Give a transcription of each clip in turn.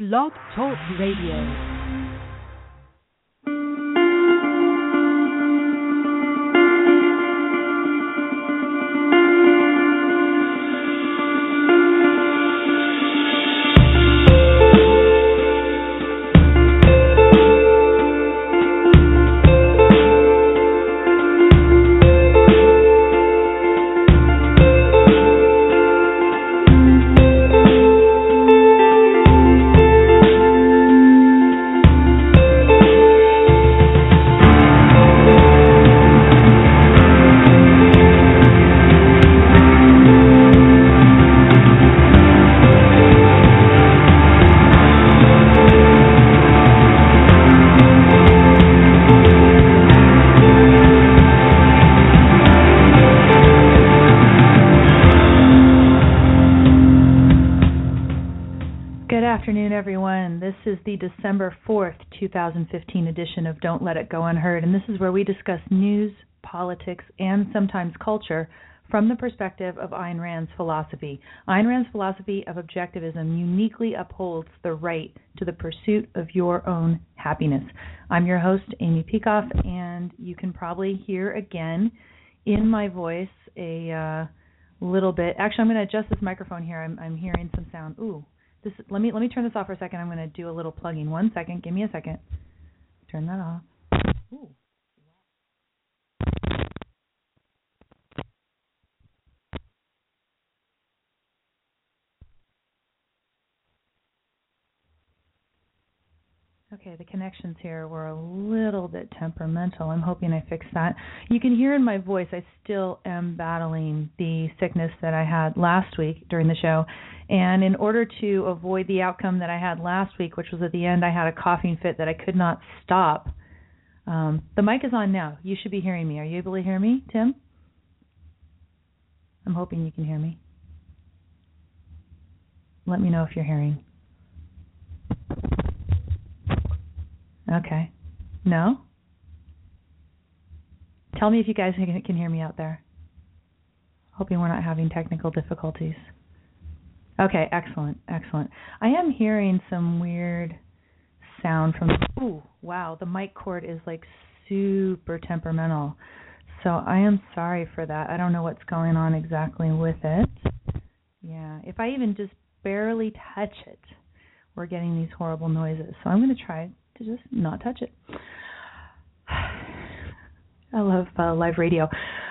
Blog Talk Radio. 2015 edition of Don't Let It Go Unheard, and this is where we discuss news, politics, and sometimes culture from the perspective of Ayn Rand's philosophy. Ayn Rand's philosophy of objectivism uniquely upholds the right to the pursuit of your own happiness. I'm your host, Amy Peikoff, and you can probably hear again in my voice a uh, little bit. Actually, I'm going to adjust this microphone here. I'm, I'm hearing some sound. Ooh, this let me let me turn this off for a second. I'm going to do a little plugging. One second. Give me a second. Turn that off. Okay, the connections here were a little bit temperamental. I'm hoping I fixed that. You can hear in my voice I still am battling the sickness that I had last week during the show. And in order to avoid the outcome that I had last week, which was at the end I had a coughing fit that I could not stop, um, the mic is on now. You should be hearing me. Are you able to hear me, Tim? I'm hoping you can hear me. Let me know if you're hearing. Okay. No? Tell me if you guys can, hear me out there. Hoping we're not having technical difficulties. Okay, excellent, excellent. I am hearing some weird sound from. Ooh, wow, the mic cord is like super temperamental. So I am sorry for that. I don't know what's going on exactly with it. Yeah, if I even just barely touch it, we're getting these horrible noises. So I'm going to try to just not touch it. I love uh, live radio.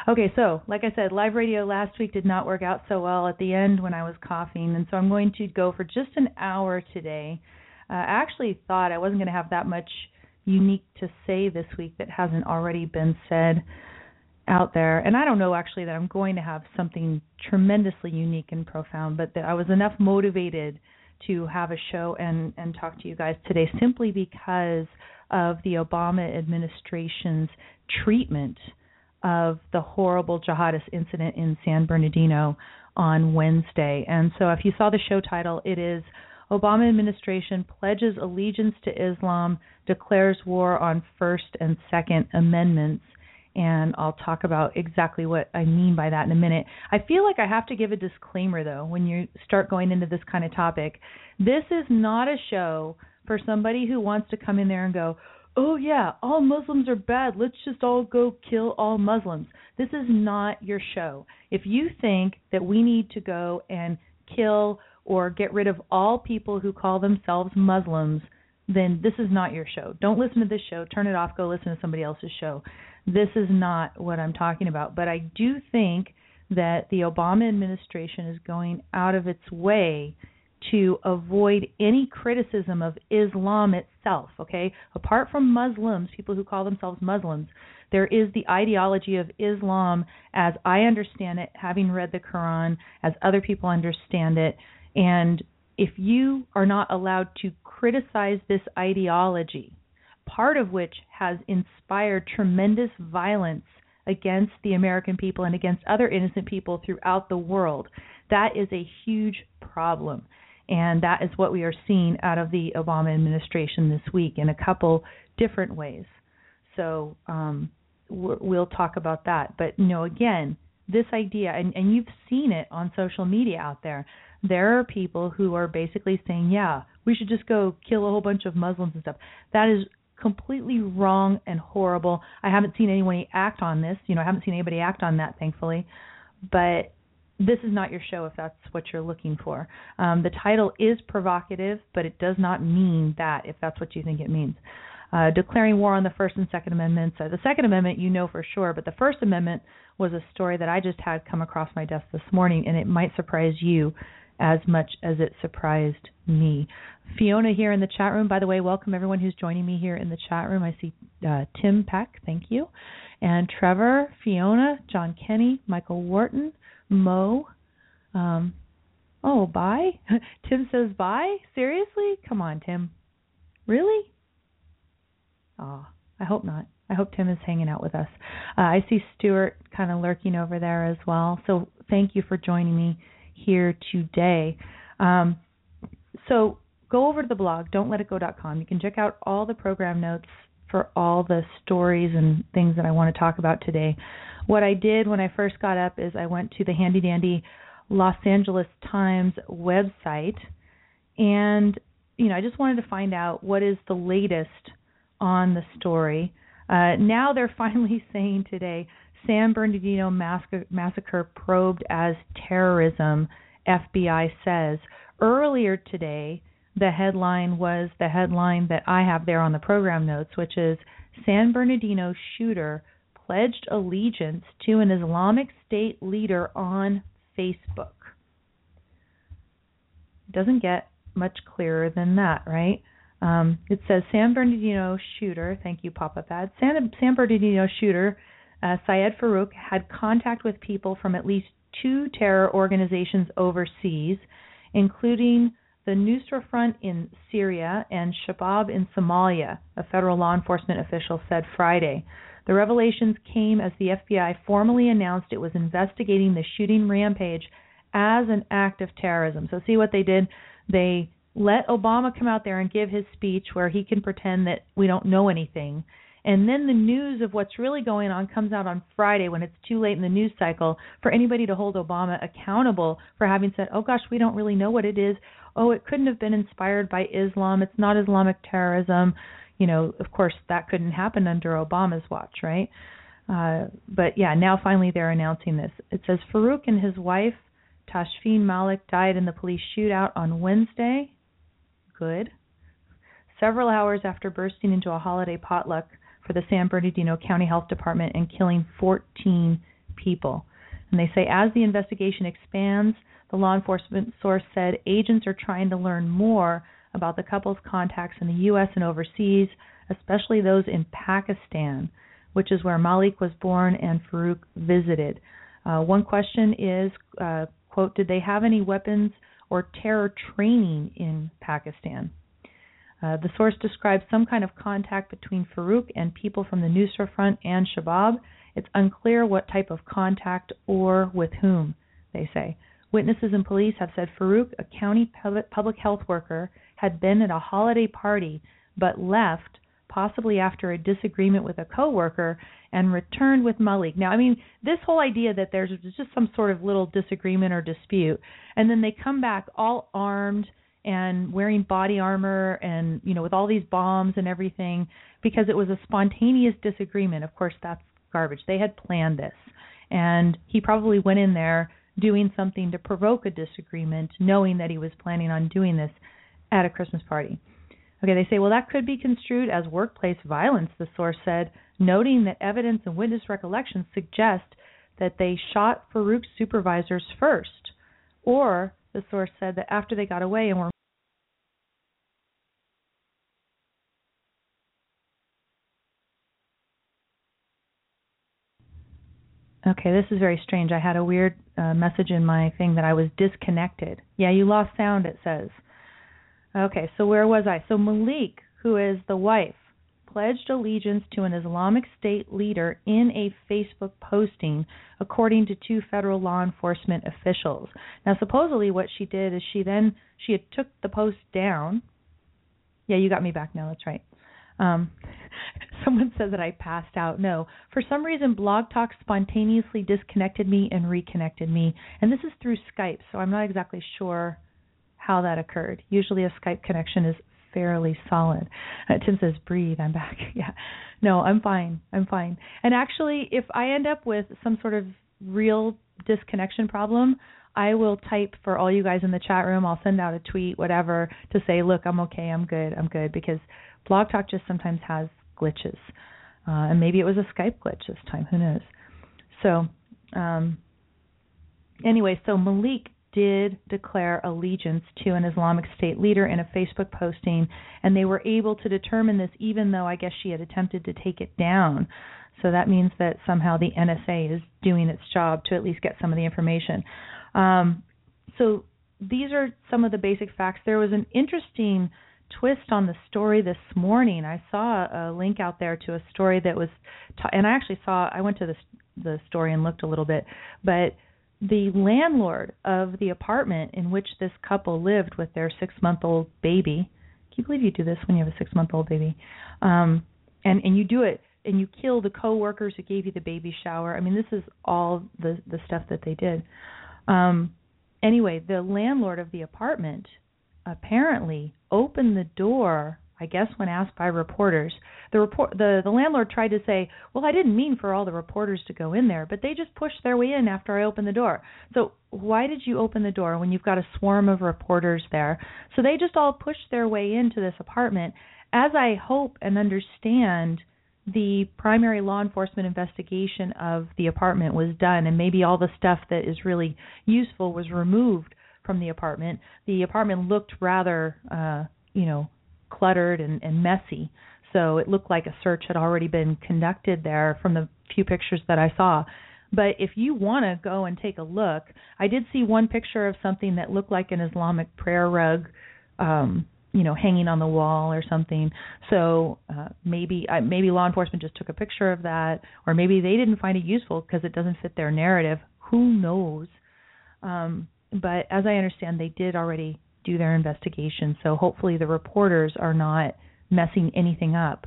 Okay, so like I said, live radio last week did not work out so well at the end when I was coughing, and so I'm going to go for just an hour today. Uh, I actually thought I wasn't going to have that much unique to say this week that hasn't already been said out there. And I don't know actually that I'm going to have something tremendously unique and profound, but that I was enough motivated to have a show and and talk to you guys today simply because of the Obama administration's treatment of the horrible jihadist incident in San Bernardino on Wednesday. And so if you saw the show title, it is Obama administration pledges allegiance to Islam, declares war on First and Second Amendments, and I'll talk about exactly what I mean by that in a minute. I feel like I have to give a disclaimer though when you start going into this kind of topic. This is not a show for somebody who wants to come in there and go, "Oh yeah, all Muslims are bad. Let's just all go kill all Muslims." This is not your show. If you think that we need to go and kill or get rid of all people who call themselves Muslims, then this is not your show. Don't listen to this show. Turn it off. Go listen to somebody else's show this is not what I'm talking about. But I do think that the Obama administration is going out of its way to avoid any criticism of Islam itself, okay? Apart from Muslims, people who call themselves Muslims, there is the ideology of Islam as I understand it, having read the Quran, as other people understand it, and if you are not allowed to criticize this ideology, part of which has inspired tremendous violence against the American people and against other innocent people throughout the world, that is a huge problem. And that is what we are seeing out of the Obama administration this week in a couple different ways. So um, we'll talk about that. But you know, again, this idea, and, and you've seen it on social media out there. There are people who are basically saying, "Yeah, we should just go kill a whole bunch of Muslims and stuff." That is completely wrong and horrible. I haven't seen anyone act on this. You know, I haven't seen anybody act on that, thankfully. But this is not your show if that's what you're looking for. Um, the title is provocative, but it does not mean that if that's what you think it means. Uh, declaring war on the First and Second Amendments. Uh, the Second Amendment, you know for sure, but the First Amendment was a story that I just had come across my desk this morning, and it might surprise you as much as it surprised me. Fiona here in the chat room. By the way, welcome everyone who's joining me here in the chat room. I see uh, Tim Peck, thank you, and Trevor, Fiona, John Kenny, Michael Wharton, Mo. Um, oh, bye. Tim says bye. Seriously? Come on, Tim. Really? Oh, I hope not. I hope Tim is hanging out with us. Uh, I see Stuart kind of lurking over there as well. So thank you for joining me here today. Um, so go over to the blog, don'tletitgo.com. You can check out all the program notes for all the stories and things that I want to talk about today. What I did when I first got up is I went to the handy dandy Los Angeles Times website and you know, I just wanted to find out what is the latest on the story. Uh, now they're finally saying today San Bernardino massacre, probed as terrorism, FBI says. Earlier today, the headline was the headline that I have there on the program notes, which is San Bernardino shooter pledged allegiance to an Islamic State leader on Facebook. Doesn't get much clearer than that, right? Um, it says San Bernardino shooter, thank you, Papa Pad. San, San Bernardino shooter uh, Syed Farook had contact with people from at least two terror organizations overseas, including the Nusra Front in Syria and Shabab in Somalia, a federal law enforcement official said Friday. The revelations came as the FBI formally announced it was investigating the shooting rampage as an act of terrorism. So, see what they did? They let Obama come out there and give his speech where he can pretend that we don't know anything. And then the news of what's really going on comes out on Friday when it's too late in the news cycle for anybody to hold Obama accountable for having said, oh gosh, we don't really know what it is. Oh, it couldn't have been inspired by Islam. It's not Islamic terrorism. You know, of course, that couldn't happen under Obama's watch, right? Uh, but yeah, now finally they're announcing this. It says Farook and his wife, Tashfeen Malik, died in the police shootout on Wednesday good. Several hours after bursting into a holiday potluck for the San Bernardino County Health Department and killing 14 people. And they say as the investigation expands, the law enforcement source said agents are trying to learn more about the couple's contacts in the U.S. and overseas, especially those in Pakistan, which is where Malik was born and Farook visited. Uh, one question is, uh, quote, did they have any weapons or terror training in Pakistan. Uh, the source describes some kind of contact between Farook and people from the Nusra Front and Shabab. It's unclear what type of contact or with whom, they say. Witnesses and police have said Farook, a county public health worker, had been at a holiday party but left possibly after a disagreement with a coworker, and returned with Malik. Now, I mean, this whole idea that there's just some sort of little disagreement or dispute, and then they come back all armed and wearing body armor and you know with all these bombs and everything because it was a spontaneous disagreement. Of course, that's garbage. They had planned this, and he probably went in there doing something to provoke a disagreement, knowing that he was planning on doing this at a Christmas party. Okay, they say, well, that could be construed as workplace violence, the source said, noting that evidence and witness recollections suggest that they shot Farook's supervisors first. Or, the source said that after they got away and were Okay, this is very strange. I had a weird uh, message in my thing that I was disconnected. Yeah, you lost sound, it says. Okay, so where was I? So Malik, who is the wife, pledged allegiance to an Islamic State leader in a Facebook posting, according to two federal law enforcement officials. Now, supposedly, what she did is she then she had took the post down. Yeah, you got me back now. That's right. Um, someone said that I passed out. No, for some reason, Blog Talk spontaneously disconnected me and reconnected me, and this is through Skype, so I'm not exactly sure how that occurred. Usually, a Skype connection is fairly solid. Uh, Tim says, "Breathe." I'm back. yeah, no, I'm fine. I'm fine. And actually, if I end up with some sort of real disconnection problem, I will type for all you guys in the chat room. I'll send out a tweet, whatever, to say, "Look, I'm okay. I'm good. I'm good." Because Blog Talk just sometimes has glitches, uh, and maybe it was a Skype glitch this time. Who knows? So, um, anyway, so Malik did declare allegiance to an Islamic State leader in a Facebook posting, and they were able to determine this even though I guess she had attempted to take it down. So that means that somehow the NSA is doing its job to at least get some of the information. Um, so these are some of the basic facts. There was an interesting twist on the story this morning. I saw a link out there to a story that was, t- and I actually saw. I went to the the story and looked a little bit, but the landlord of the apartment in which this couple lived with their six month old baby can you believe you do this when you have a six month old baby? Um and and you do it and you kill the coworkers who gave you the baby shower. I mean this is all the the stuff that they did. Um anyway the landlord of the apartment apparently opened the door I guess when asked by reporters, the report the the landlord tried to say, "Well, I didn't mean for all the reporters to go in there, but they just pushed their way in after I opened the door." So, why did you open the door when you've got a swarm of reporters there? So they just all pushed their way into this apartment. As I hope and understand, the primary law enforcement investigation of the apartment was done and maybe all the stuff that is really useful was removed from the apartment. The apartment looked rather uh, you know, cluttered and, and messy. So it looked like a search had already been conducted there from the few pictures that I saw. But if you want to go and take a look, I did see one picture of something that looked like an Islamic prayer rug, um, you know, hanging on the wall or something. So uh, maybe uh, maybe law enforcement just took a picture of that, or maybe they didn't find it useful because it doesn't fit their narrative. Who knows? Um, but as I understand, they did already do their investigation. So hopefully the reporters are not messing anything up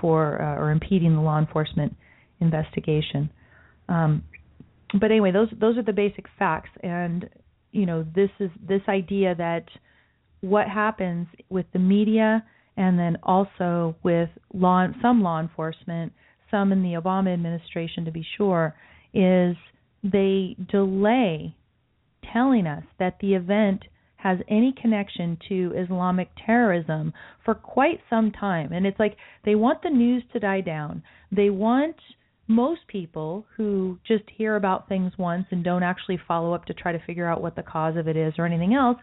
for uh, or impeding the law enforcement investigation. Um, but anyway, those those are the basic facts, and you know this is this idea that what happens with the media and then also with law some law enforcement, some in the Obama administration to be sure, is they delay telling us that the event has any connection to Islamic terrorism for quite some time. And it's like they want the news to die down. They want most people who just hear about things once and don't actually follow up to try to figure out what the cause of it is or anything else,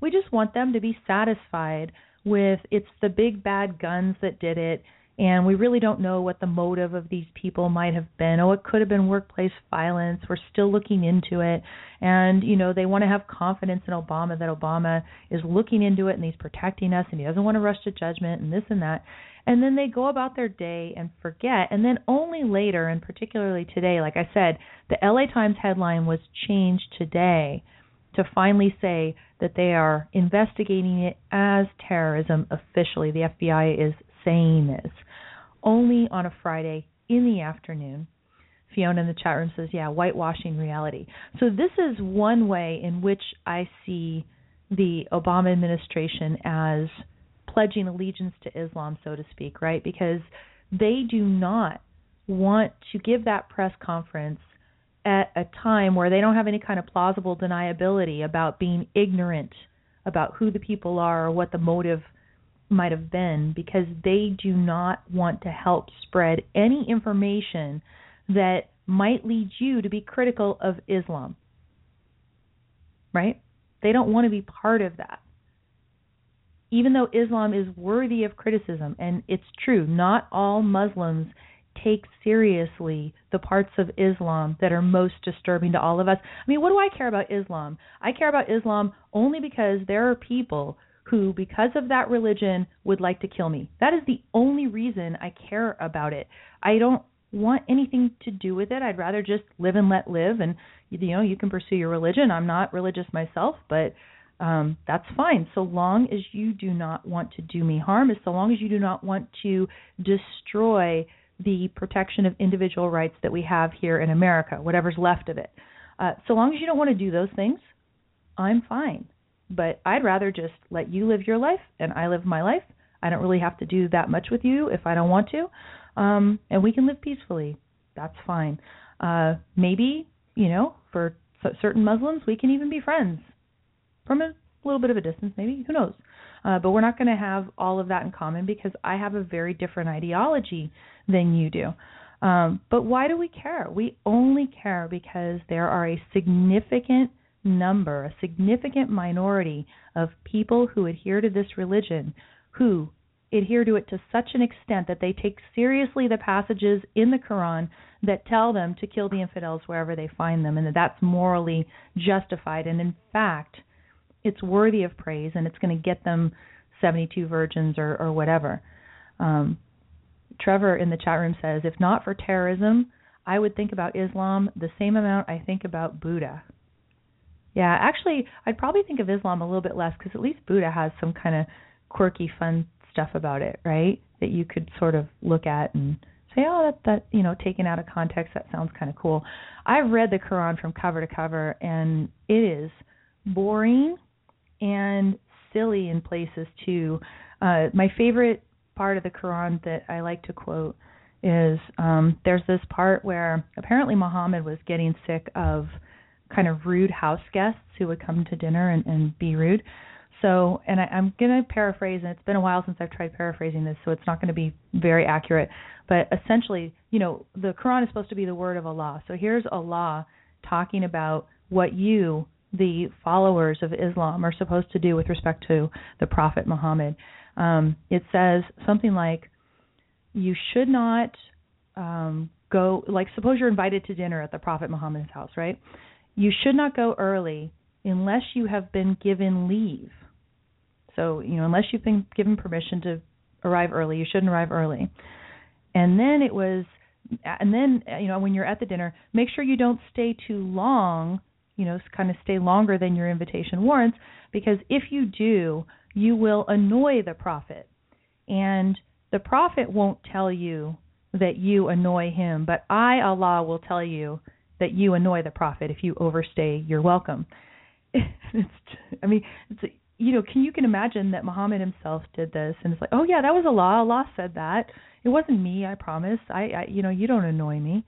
we just want them to be satisfied with it's the big bad guns that did it and we really don't know what the motive of these people might have been. Oh, it could have been workplace violence. We're still looking into it. And, you know, they want to have confidence in Obama that Obama is looking into it and he's protecting us and he doesn't want to rush to judgment and this and that. And then they go about their day and forget. And then only later, and particularly today, like I said, the LA Times headline was changed today to finally say that they are investigating it as terrorism officially. The FBI is saying this only on a Friday in the afternoon. Fiona in the chat room says, yeah, whitewashing reality. So this is one way in which I see the Obama administration as pledging allegiance to Islam, so to speak, right? Because they do not want to give that press conference at a time where they don't have any kind of plausible deniability about being ignorant about who the people are or what the motive might have been because they do not want to help spread any information that might lead you to be critical of Islam. Right? They don't want to be part of that. Even though Islam is worthy of criticism, and it's true, not all Muslims take seriously the parts of Islam that are most disturbing to all of us. I mean, what do I care about Islam? I care about Islam only because there are people who, because of that religion, would like to kill me. That is the only reason I care about it. I don't want anything to do with it. I'd rather just live and let live and you know, you can pursue your religion. I'm not religious myself, but um that's fine so long as you do not want to do me harm, as so long as you do not want to destroy the protection of individual rights that we have here in America, whatever's left of it. Uh, so long as you don't want to do those things, I'm fine. But I'd rather just let you live your life and I live my life. I don't really have to do that much with you if I don't want to. Um, and we can live peacefully. That's fine. Uh, maybe, you know, for certain Muslims, we can even be friends from a little bit of a distance, maybe. Who knows? Uh, but we're not going to have all of that in common because I have a very different ideology than you do. Um, but why do we care? We only care because there are a significant number, a significant minority of people who adhere to this religion who adhere to it to such an extent that they take seriously the passages in the Quran that tell them to kill the infidels wherever they find them and that that's morally justified. And in fact it's worthy of praise and it's going to get them 72 virgins or or whatever. Um, Trevor in the chat room says if not for terrorism I would think about Islam the same amount I think about Buddha yeah, actually, I'd probably think of Islam a little bit less because at least Buddha has some kind of quirky, fun stuff about it, right? That you could sort of look at and say, oh, that that you know, taken out of context, that sounds kind of cool. I've read the Quran from cover to cover, and it is boring and silly in places too. Uh, my favorite part of the Quran that I like to quote is um, there's this part where apparently Muhammad was getting sick of kind of rude house guests who would come to dinner and, and be rude. So, and I, I'm going to paraphrase, and it's been a while since I've tried paraphrasing this, so it's not going to be very accurate. But essentially, you know, the Quran is supposed to be the word of Allah. So here's Allah talking about what you, the followers of Islam, are supposed to do with respect to the Prophet Muhammad. Um, it says something like, you should not um, go, like, suppose you're invited to dinner at the Prophet Muhammad's house, right? You should not go early unless you have been given leave. So, you know, unless you've been given permission to arrive early, you shouldn't arrive early. And then it was and then you know when you're at the dinner, make sure you don't stay too long, you know, kind of stay longer than your invitation warrants because if you do, you will annoy the prophet. And the prophet won't tell you that you annoy him, but I Allah will tell you that you annoy the prophet if you overstay your welcome. It's, I mean, it's you know, can you can imagine that Muhammad himself did this, and it's like, oh yeah, that was Allah. Allah said that. It wasn't me. I promise. I, I you know, you don't annoy me.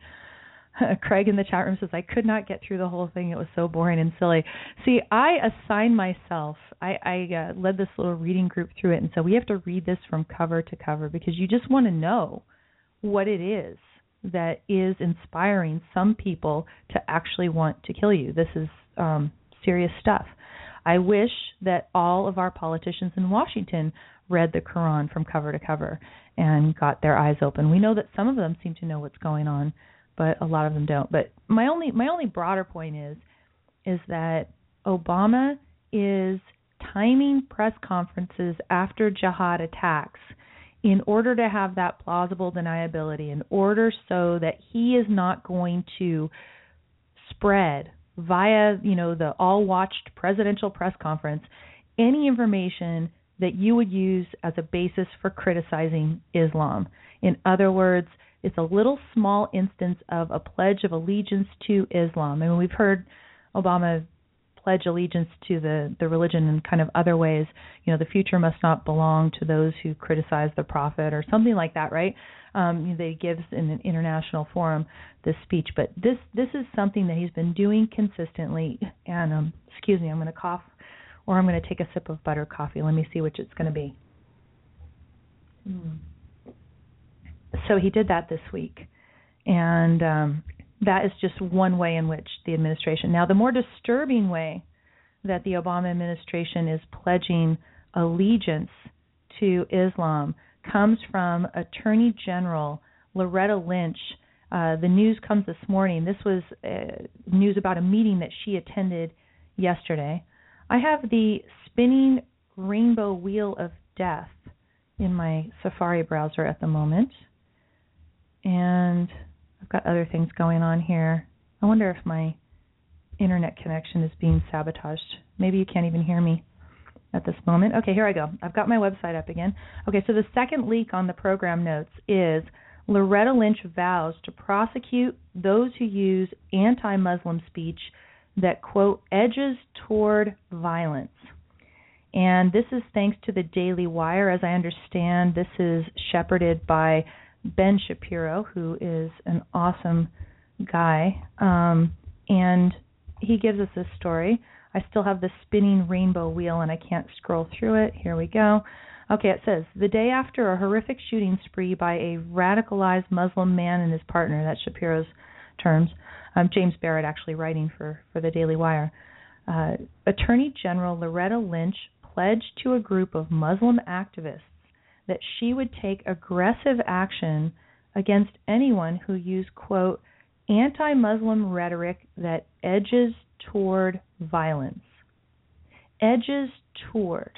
Craig in the chat room says I could not get through the whole thing. It was so boring and silly. See, I assign myself. I, I uh, led this little reading group through it, and so we have to read this from cover to cover because you just want to know what it is that is inspiring some people to actually want to kill you. This is um, serious stuff. I wish that all of our politicians in Washington read the Quran from cover to cover and got their eyes open. We know that some of them seem to know what's going on, but a lot of them don't. But my only my only broader point is is that Obama is timing press conferences after jihad attacks in order to have that plausible deniability, in order so that he is not going to spread via, you know, the all watched presidential press conference any information that you would use as a basis for criticizing Islam. In other words, it's a little small instance of a pledge of allegiance to Islam. I mean, we've heard Obama pledge allegiance to the the religion in kind of other ways. You know, the future must not belong to those who criticize the prophet or something like that, right? Um, he gives in an international forum this speech. But this this is something that he's been doing consistently. And um, excuse me, I'm going to cough, or I'm going to take a sip of butter coffee. Let me see which it's going to be. Hmm. So he did that this week, and um, that is just one way in which the administration. Now, the more disturbing way that the Obama administration is pledging allegiance to Islam comes from Attorney General Loretta Lynch. Uh, the news comes this morning. This was uh, news about a meeting that she attended yesterday. I have the spinning Rainbow Wheel of Death in my Safari browser at the moment. And got other things going on here. I wonder if my internet connection is being sabotaged. Maybe you can't even hear me at this moment. Okay, here I go. I've got my website up again. Okay, so the second leak on the program notes is Loretta Lynch vows to prosecute those who use anti Muslim speech that, quote, edges toward violence. And this is thanks to the Daily Wire. As I understand, this is shepherded by Ben Shapiro, who is an awesome guy. Um, and he gives us this story. I still have the spinning rainbow wheel and I can't scroll through it. Here we go. Okay, it says the day after a horrific shooting spree by a radicalized Muslim man and his partner, that's Shapiro's terms, um, James Barrett actually writing for, for the Daily Wire. Uh, Attorney General Loretta Lynch pledged to a group of Muslim activists that she would take aggressive action against anyone who used, quote, anti Muslim rhetoric that edges toward violence. Edges toward.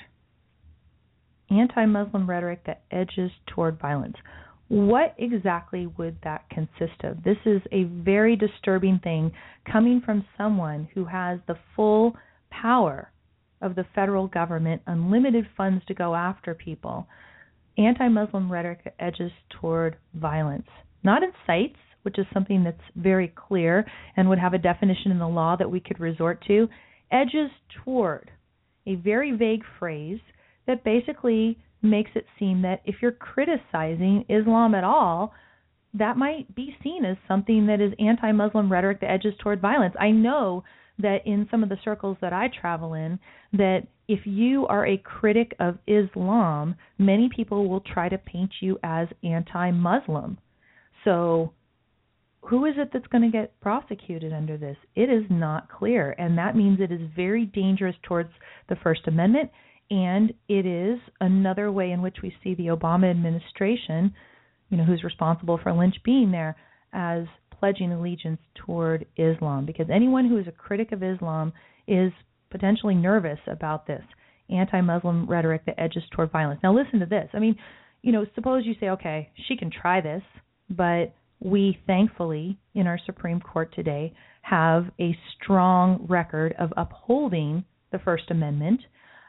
Anti Muslim rhetoric that edges toward violence. What exactly would that consist of? This is a very disturbing thing coming from someone who has the full power of the federal government, unlimited funds to go after people. Anti Muslim rhetoric edges toward violence. Not incites, which is something that's very clear and would have a definition in the law that we could resort to, edges toward a very vague phrase that basically makes it seem that if you're criticizing Islam at all, that might be seen as something that is anti Muslim rhetoric that edges toward violence. I know that in some of the circles that I travel in, that if you are a critic of Islam, many people will try to paint you as anti Muslim. So who is it that's going to get prosecuted under this? It is not clear, and that means it is very dangerous towards the First Amendment, and it is another way in which we see the Obama administration, you know, who's responsible for Lynch being there, as pledging allegiance toward Islam, because anyone who is a critic of Islam is potentially nervous about this anti-Muslim rhetoric that edges toward violence. Now, listen to this. I mean, you know, suppose you say, okay, she can try this, but we thankfully in our Supreme Court today have a strong record of upholding the First Amendment,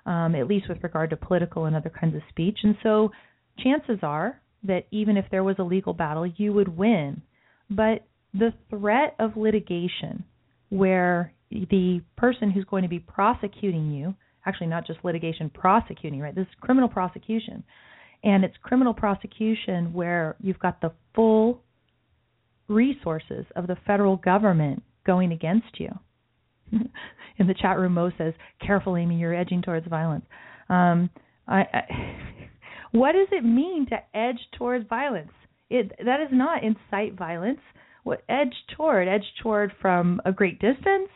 um, at least with regard to political and other kinds of speech. And so chances are that even if there was a legal battle, you would win. But the threat of litigation, where the person who's going to be prosecuting you, actually not just litigation, prosecuting, right? This is criminal prosecution. And it's criminal prosecution where you've got the full resources of the federal government going against you. In the chat room, Mo says, "Careful, Amy, you're edging towards violence." Um, I, I, what does it mean to edge towards violence? It that is not incite violence. What edge toward? Edge toward from a great distance,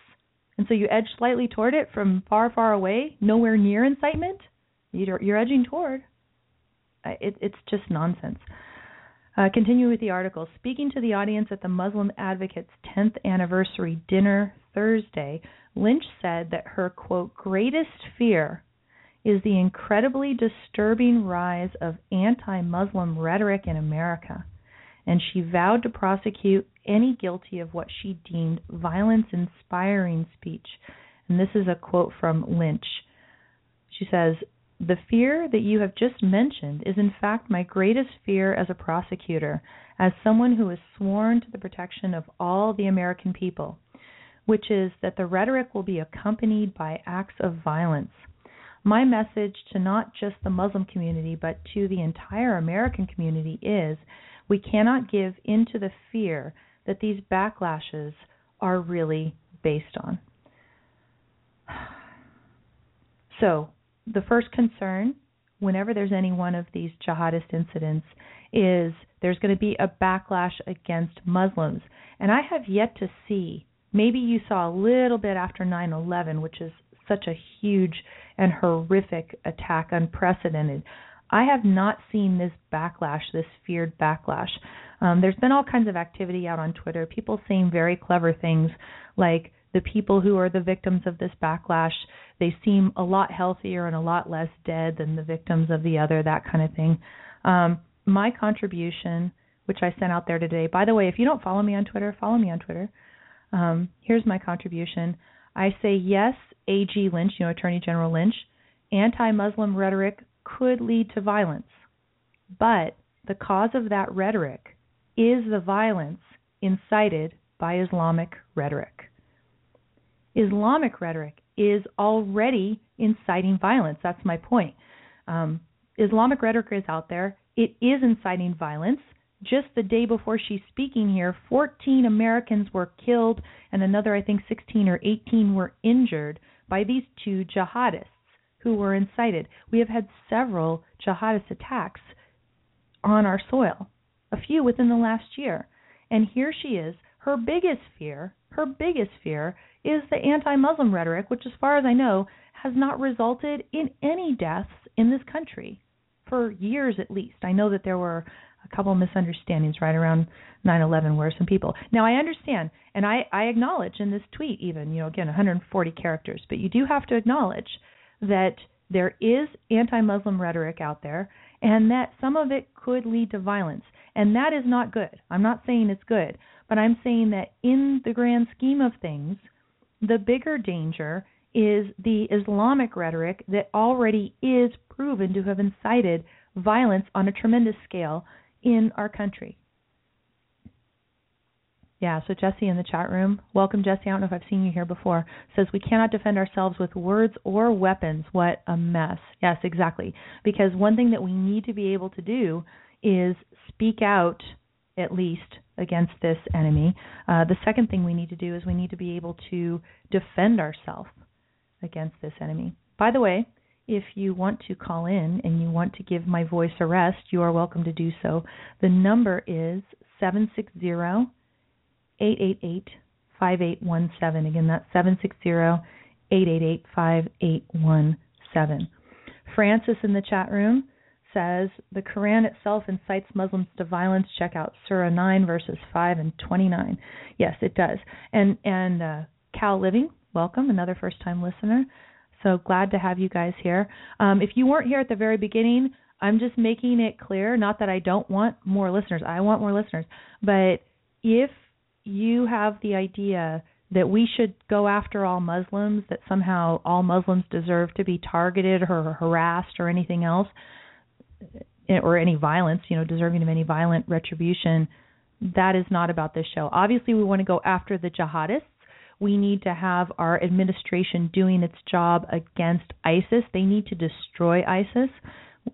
and so you edge slightly toward it from far, far away, nowhere near incitement. You're, you're edging toward. It, it's just nonsense. Uh, continue with the article. Speaking to the audience at the Muslim Advocates 10th anniversary dinner Thursday, Lynch said that her, quote, greatest fear is the incredibly disturbing rise of anti Muslim rhetoric in America, and she vowed to prosecute any guilty of what she deemed violence inspiring speech. And this is a quote from Lynch. She says, the fear that you have just mentioned is in fact my greatest fear as a prosecutor, as someone who is sworn to the protection of all the American people, which is that the rhetoric will be accompanied by acts of violence. My message to not just the Muslim community, but to the entire American community is we cannot give into the fear that these backlashes are really based on. So, the first concern whenever there's any one of these jihadist incidents is there's going to be a backlash against Muslims. And I have yet to see, maybe you saw a little bit after 9 11, which is such a huge and horrific attack, unprecedented. I have not seen this backlash, this feared backlash. Um, there's been all kinds of activity out on Twitter, people saying very clever things like the people who are the victims of this backlash they seem a lot healthier and a lot less dead than the victims of the other that kind of thing. Um, my contribution which i sent out there today by the way if you don't follow me on twitter follow me on twitter. Um, here's my contribution. I say yes ag lynch you know attorney general lynch anti-muslim rhetoric could lead to violence but the cause of that rhetoric is the violence incited by Islamic rhetoric. Islamic rhetoric is already inciting violence. That's my point. Um, Islamic rhetoric is out there. It is inciting violence. Just the day before she's speaking here, 14 Americans were killed and another, I think, 16 or 18 were injured by these two jihadists who were incited. We have had several jihadist attacks on our soil, a few within the last year. And here she is. Her biggest fear, her biggest fear is the anti Muslim rhetoric, which, as far as I know, has not resulted in any deaths in this country for years at least. I know that there were a couple misunderstandings right around 9/11 where some people. Now I understand and I I acknowledge in this tweet even, you know, again 140 characters, but you do have to acknowledge that there is anti-Muslim rhetoric out there and that some of it could lead to violence. And that is not good. I'm not saying it's good, but I'm saying that in the grand scheme of things, the bigger danger is the Islamic rhetoric that already is proven to have incited violence on a tremendous scale in our country. Yeah, so Jesse in the chat room, welcome Jesse. I don't know if I've seen you here before. Says we cannot defend ourselves with words or weapons. What a mess. Yes, exactly. Because one thing that we need to be able to do is speak out at least against this enemy. Uh, the second thing we need to do is we need to be able to defend ourselves against this enemy. By the way, if you want to call in and you want to give my voice a rest, you are welcome to do so. The number is 760 888 5817. Again, that's 760 888 5817. Francis in the chat room says the Quran itself incites Muslims to violence. Check out Surah 9 verses 5 and 29. Yes, it does. And and uh, Cal Living, welcome, another first time listener. So glad to have you guys here. Um, if you weren't here at the very beginning, I'm just making it clear, not that I don't want more listeners. I want more listeners. But if you have the idea that we should go after all Muslims, that somehow all Muslims deserve to be targeted or harassed or anything else, eh, or any violence, you know, deserving of any violent retribution, that is not about this show. Obviously, we want to go after the jihadists. We need to have our administration doing its job against ISIS. They need to destroy ISIS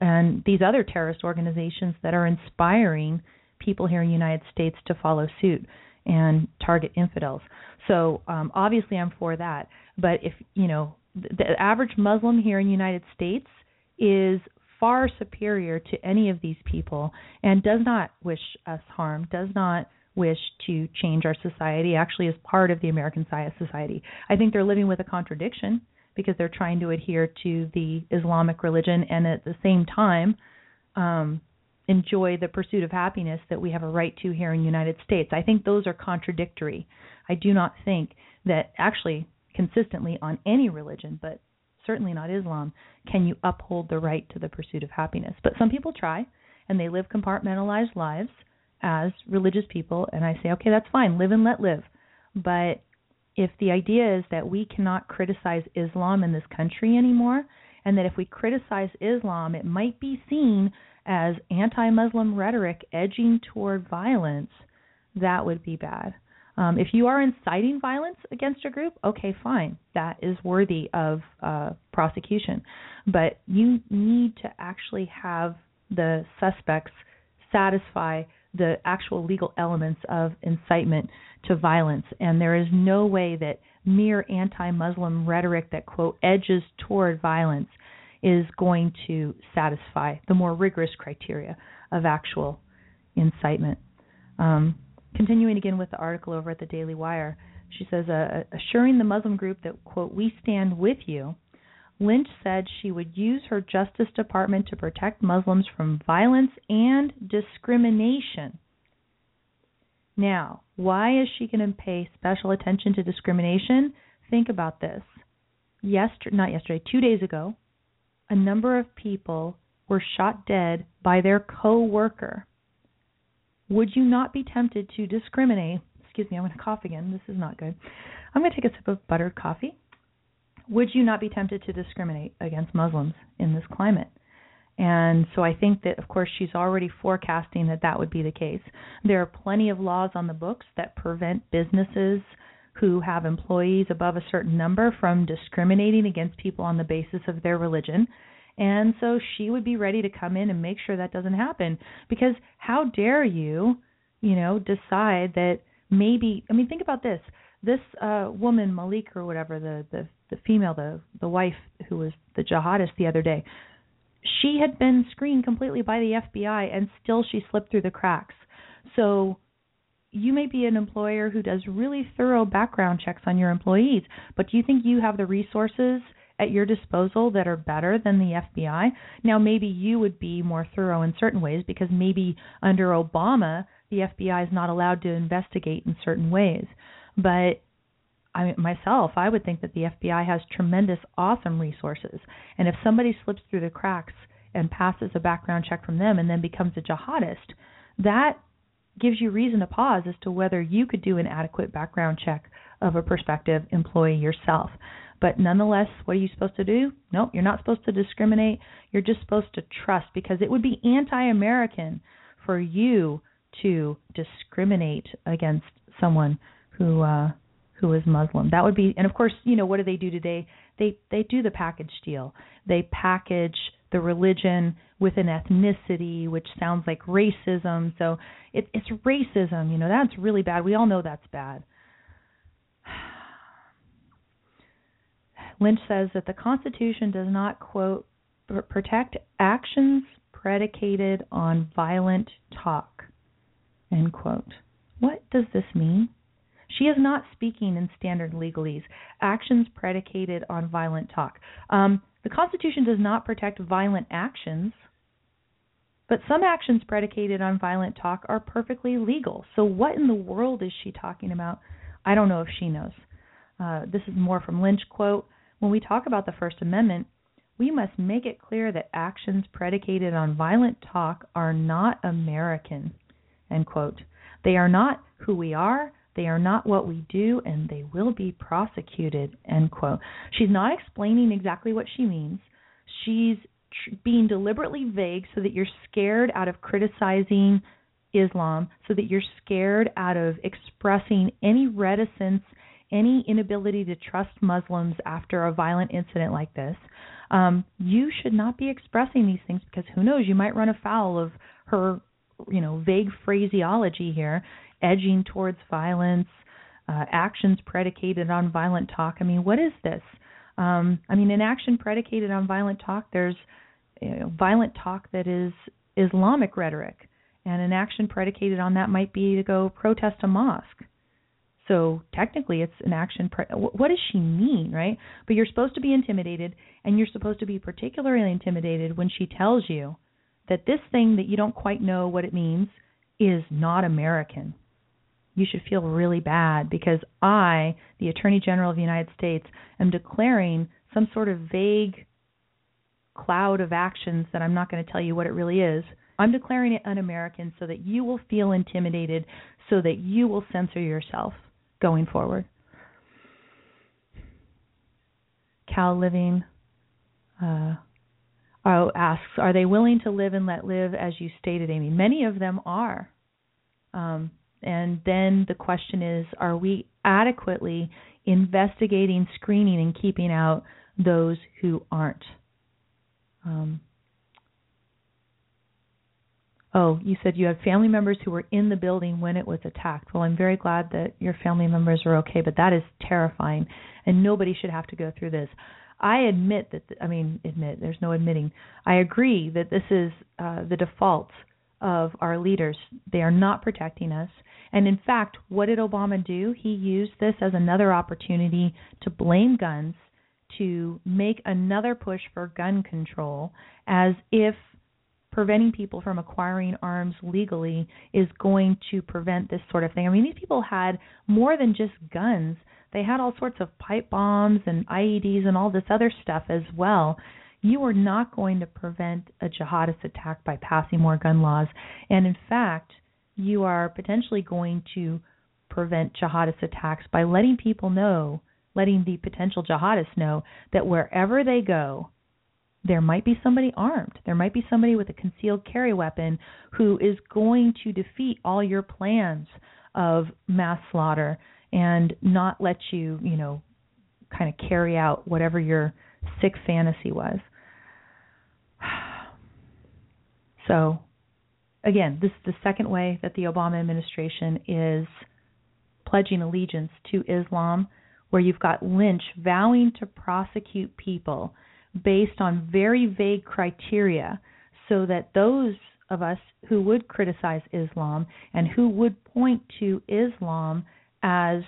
and these other terrorist organizations that are inspiring people here in the United States to follow suit and target infidels. So um, obviously, I'm for that. But if you know, the, average Muslim here in the United States is far superior to any of these people and does not wish us harm, does not wish to change our society, actually is part of the American society. I think they're living with a contradiction because they're trying to adhere to the Islamic religion and at the same time um, enjoy the pursuit of happiness that we have a right to here in the United States. I think those are contradictory. I do not think that actually consistently on any religion, but certainly not Islam, can you uphold the right to the pursuit of happiness. But some people try and they live compartmentalized lives as religious people and I say, okay, that's fine, live and let live. But if the idea is that we cannot criticize Islam in this country anymore, and that if we criticize Islam, it might be seen as anti Muslim rhetoric edging toward violence, that would be bad. Um, if you are inciting violence against a group, okay, fine, that is worthy of uh, prosecution. But you need to actually have the suspects satisfy the actual legal elements of incitement to violence. And there is no way that mere anti Muslim rhetoric that, quote, edges toward violence is going to satisfy the more rigorous criteria of actual incitement. Um, continuing again with the article over at the Daily Wire, she says, uh, assuring the Muslim group that, quote, we stand with you, Lynch said she would use her Justice Department to protect Muslims from violence and discrimination. Now, why is she going to pay special attention to discrimination? Think about this. Yesterday, not yesterday, two days ago, a number of people were shot dead by their co-worker. Would you not be tempted to discriminate? Excuse me, I'm going to cough again. This is not good. I'm going to take a sip of buttered coffee. Would you not be tempted to discriminate against Muslims in this climate? And so I think that, of course, she's already forecasting that that would be the case. There are plenty of laws on the books that prevent businesses who have employees above a certain number from discriminating against people on the basis of their religion. And so she would be ready to come in and make sure that doesn't happen. Because how dare you, you know, decide that maybe I mean think about this. This uh woman, Malik or whatever, the, the the female, the the wife who was the jihadist the other day, she had been screened completely by the FBI and still she slipped through the cracks. So you may be an employer who does really thorough background checks on your employees, but do you think you have the resources at your disposal that are better than the FBI? Now, maybe you would be more thorough in certain ways because maybe under Obama, the FBI is not allowed to investigate in certain ways. But I myself, I would think that the FBI has tremendous, awesome resources. And if somebody slips through the cracks and passes a background check from them and then becomes a jihadist, that gives you reason to pause as to whether you could do an adequate background check of a prospective employee yourself. But nonetheless, what are you supposed to do? No, nope, you're not supposed to discriminate. You're just supposed to trust because it would be anti American for you to discriminate against someone who uh who is Muslim. That would be, and of course, you know, what do they do today? They they do the package deal. They package the religion with an ethnicity, which sounds like racism. So it, it's racism. You know, that's really bad. We all know that's bad. Lynch says that the Constitution does not quote protect actions predicated on violent talk. End quote. What does this mean? She is not speaking in standard legalese. Actions predicated on violent talk. Um, the Constitution does not protect violent actions, but some actions predicated on violent talk are perfectly legal. So, what in the world is she talking about? I don't know if she knows. Uh, this is more from Lynch quote. When we talk about the First Amendment, we must make it clear that actions predicated on violent talk are not American. End quote. They are not who we are. They are not what we do, and they will be prosecuted. End quote. She's not explaining exactly what she means. She's tr- being deliberately vague so that you're scared out of criticizing Islam, so that you're scared out of expressing any reticence, any inability to trust Muslims after a violent incident like this. Um, you should not be expressing these things because who knows, you might run afoul of her, you know, vague phraseology here edging towards violence, uh, actions predicated on violent talk. I mean, what is this? Um, I mean, an action predicated on violent talk, there's you know, violent talk that is Islamic rhetoric, and an action predicated on that might be to go protest a mosque. So technically, it's an action. Pre- what does she mean, right? But you're supposed to be intimidated, and you're supposed to be particularly intimidated when she tells you that this thing that you don't quite know what it means is not American you should feel really bad because I, the Attorney General of the United States, am declaring some sort of vague cloud of actions that I'm not going to tell you what it really is. I'm declaring it un American so that you will feel intimidated, so that you will censor yourself going forward. Cal Living uh, oh, asks, Are they willing to live and let live as you stated, Amy? Many of them are. Um, and then the question is are we adequately investigating, screening, and keeping out those who aren't? Um, oh, you said you had family members who were in the building when it was attacked. Well, I'm very glad that your family members are okay, but that is terrifying, and nobody should have to go through this. I admit that, I mean, admit, there's no admitting. I agree that this is uh, the default of our leaders. They are not protecting us. And in fact, what did Obama do? He used this as another opportunity to blame guns, to make another push for gun control, as if preventing people from acquiring arms legally is going to prevent this sort of thing. I mean, these people had more than just guns. They had all sorts of pipe bombs and IEDs and all this other stuff as well. You are not going to prevent a jihadist attack by passing more gun laws. And in fact, you are potentially going to prevent jihadist attacks by letting people know, letting the potential jihadists know that wherever they go, there might be somebody armed. There might be somebody with a concealed carry weapon who is going to defeat all your plans of mass slaughter and not let you, you know, kind of carry out whatever your sick fantasy was. So, again, this is the second way that the Obama administration is pledging allegiance to Islam, where you've got Lynch vowing to prosecute people based on very vague criteria so that those of us who would criticize Islam and who would point to Islam as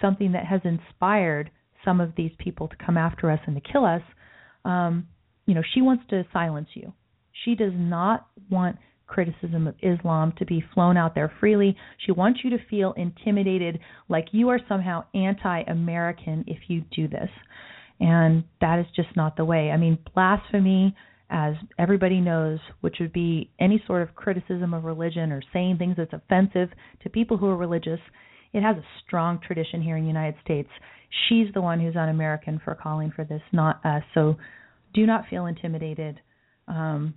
something that has inspired some of these people to come after us and to kill us, um, you know, she wants to silence you. She does not want criticism of Islam to be flown out there freely. She wants you to feel intimidated, like you are somehow anti American if you do this. And that is just not the way. I mean, blasphemy, as everybody knows, which would be any sort of criticism of religion or saying things that's offensive to people who are religious, it has a strong tradition here in the United States. She's the one who's un American for calling for this, not us. So do not feel intimidated. Um,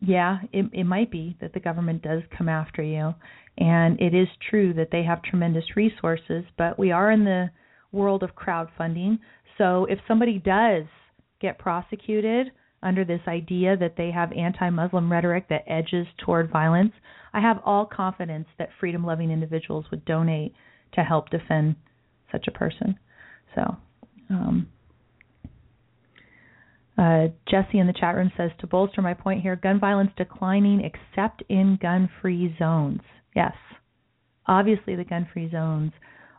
yeah, it, it might be that the government does come after you, and it is true that they have tremendous resources, but we are in the world of crowdfunding. So if somebody does get prosecuted under this idea that they have anti Muslim rhetoric that edges toward violence, I have all confidence that freedom loving individuals would donate to help defend such a person. So, um, uh, Jesse in the chat room says to bolster my point here, gun violence declining except in gun-free zones. Yes, obviously the gun-free zones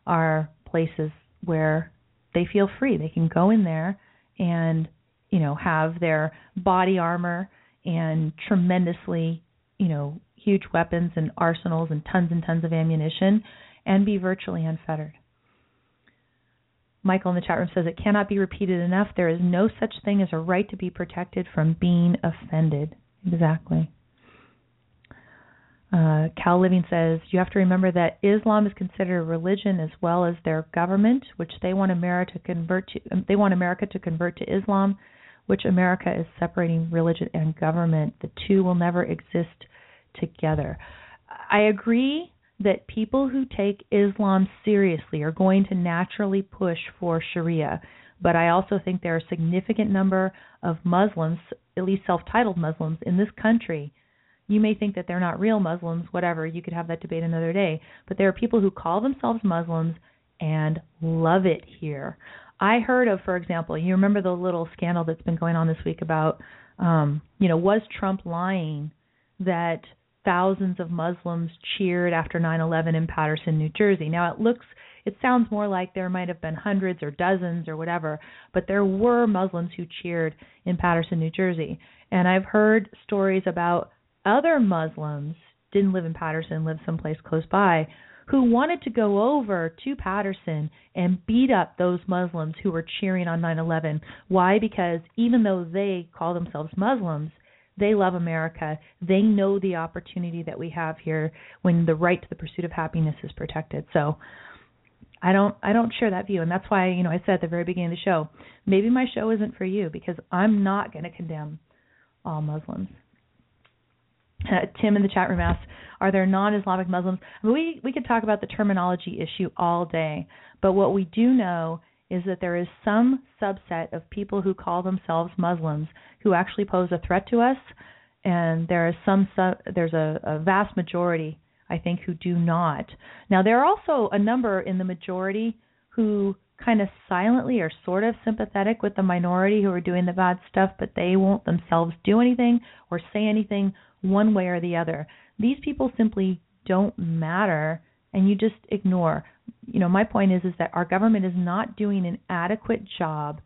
are places where they feel free. They can go in there and you know have their body armor and tremendously you know huge weapons and arsenals and tons and tons of ammunition and be virtually unfettered. Michael in the chat room says it cannot be repeated enough. There is no such thing as a right to be protected from being offended. Exactly. Uh, Cal Living says you have to remember that Islam is considered a religion as well as their government, which they want America to convert to. Um, they want America to convert to Islam, which America is separating religion and government. The two will never exist together. I agree that people who take Islam seriously are going to naturally push for Sharia. But I also think there are a significant number of Muslims, at least self titled Muslims, in this country. You may think that they're not real Muslims, whatever, you could have that debate another day. But there are people who call themselves Muslims and love it here. I heard of, for example, you remember the little scandal that's been going on this week about, um, you know, was Trump lying that thousands of Muslims cheered after 9/11 in Paterson, New Jersey. Now it looks it sounds more like there might have been hundreds or dozens or whatever, but there were Muslims who cheered in Paterson, New Jersey. And I've heard stories about other Muslims didn't live in Paterson, lived someplace close by, who wanted to go over to Paterson and beat up those Muslims who were cheering on 9/11. Why? Because even though they call themselves Muslims, they love America. They know the opportunity that we have here when the right to the pursuit of happiness is protected. So I don't I don't share that view and that's why, you know, I said at the very beginning of the show, maybe my show isn't for you because I'm not going to condemn all Muslims. Uh, Tim in the chat room asks, "Are there non-Islamic Muslims?" I mean, we we could talk about the terminology issue all day, but what we do know is that there is some subset of people who call themselves Muslims who actually pose a threat to us, and there is some there's a, a vast majority, I think, who do not. Now there are also a number in the majority who kind of silently or sort of sympathetic with the minority who are doing the bad stuff, but they won't themselves do anything or say anything one way or the other. These people simply don't matter and you just ignore. You know, my point is is that our government is not doing an adequate job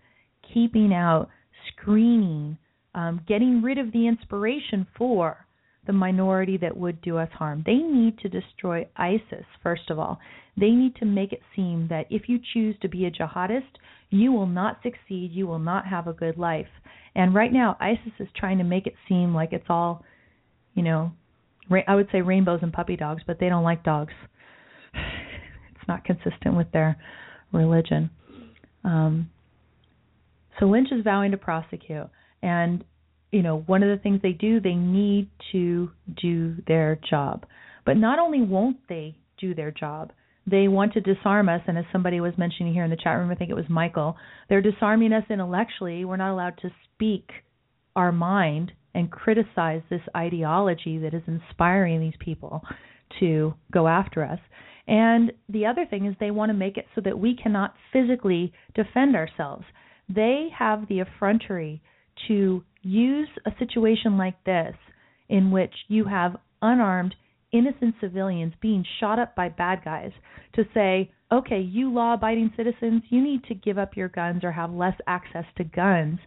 keeping out, screening um, getting rid of the inspiration for the minority that would do us harm. They need to destroy ISIS, first of all. They need to make it seem that if you choose to be a jihadist, you will not succeed, you will not have a good life. And right now, ISIS is trying to make it seem like it's all, you know, I would say rainbows and puppy dogs, but they don't like dogs. It's not consistent with their religion. Um, so Lynch is vowing to prosecute, and you know, one of the things they do, they need to do their job. But not only won't they do their job, they want to disarm us. And as somebody was mentioning here in the chat room, I think it was Michael, they're disarming us intellectually. We're not allowed to speak our mind and criticize this ideology that is inspiring these people to go after us. And the other thing is they want to make it so that we cannot physically defend ourselves. They have the effrontery to use a situation like this in which you have unarmed innocent civilians being shot up by bad guys to say, okay, you law abiding citizens, you need to give up your guns or have less access to guns.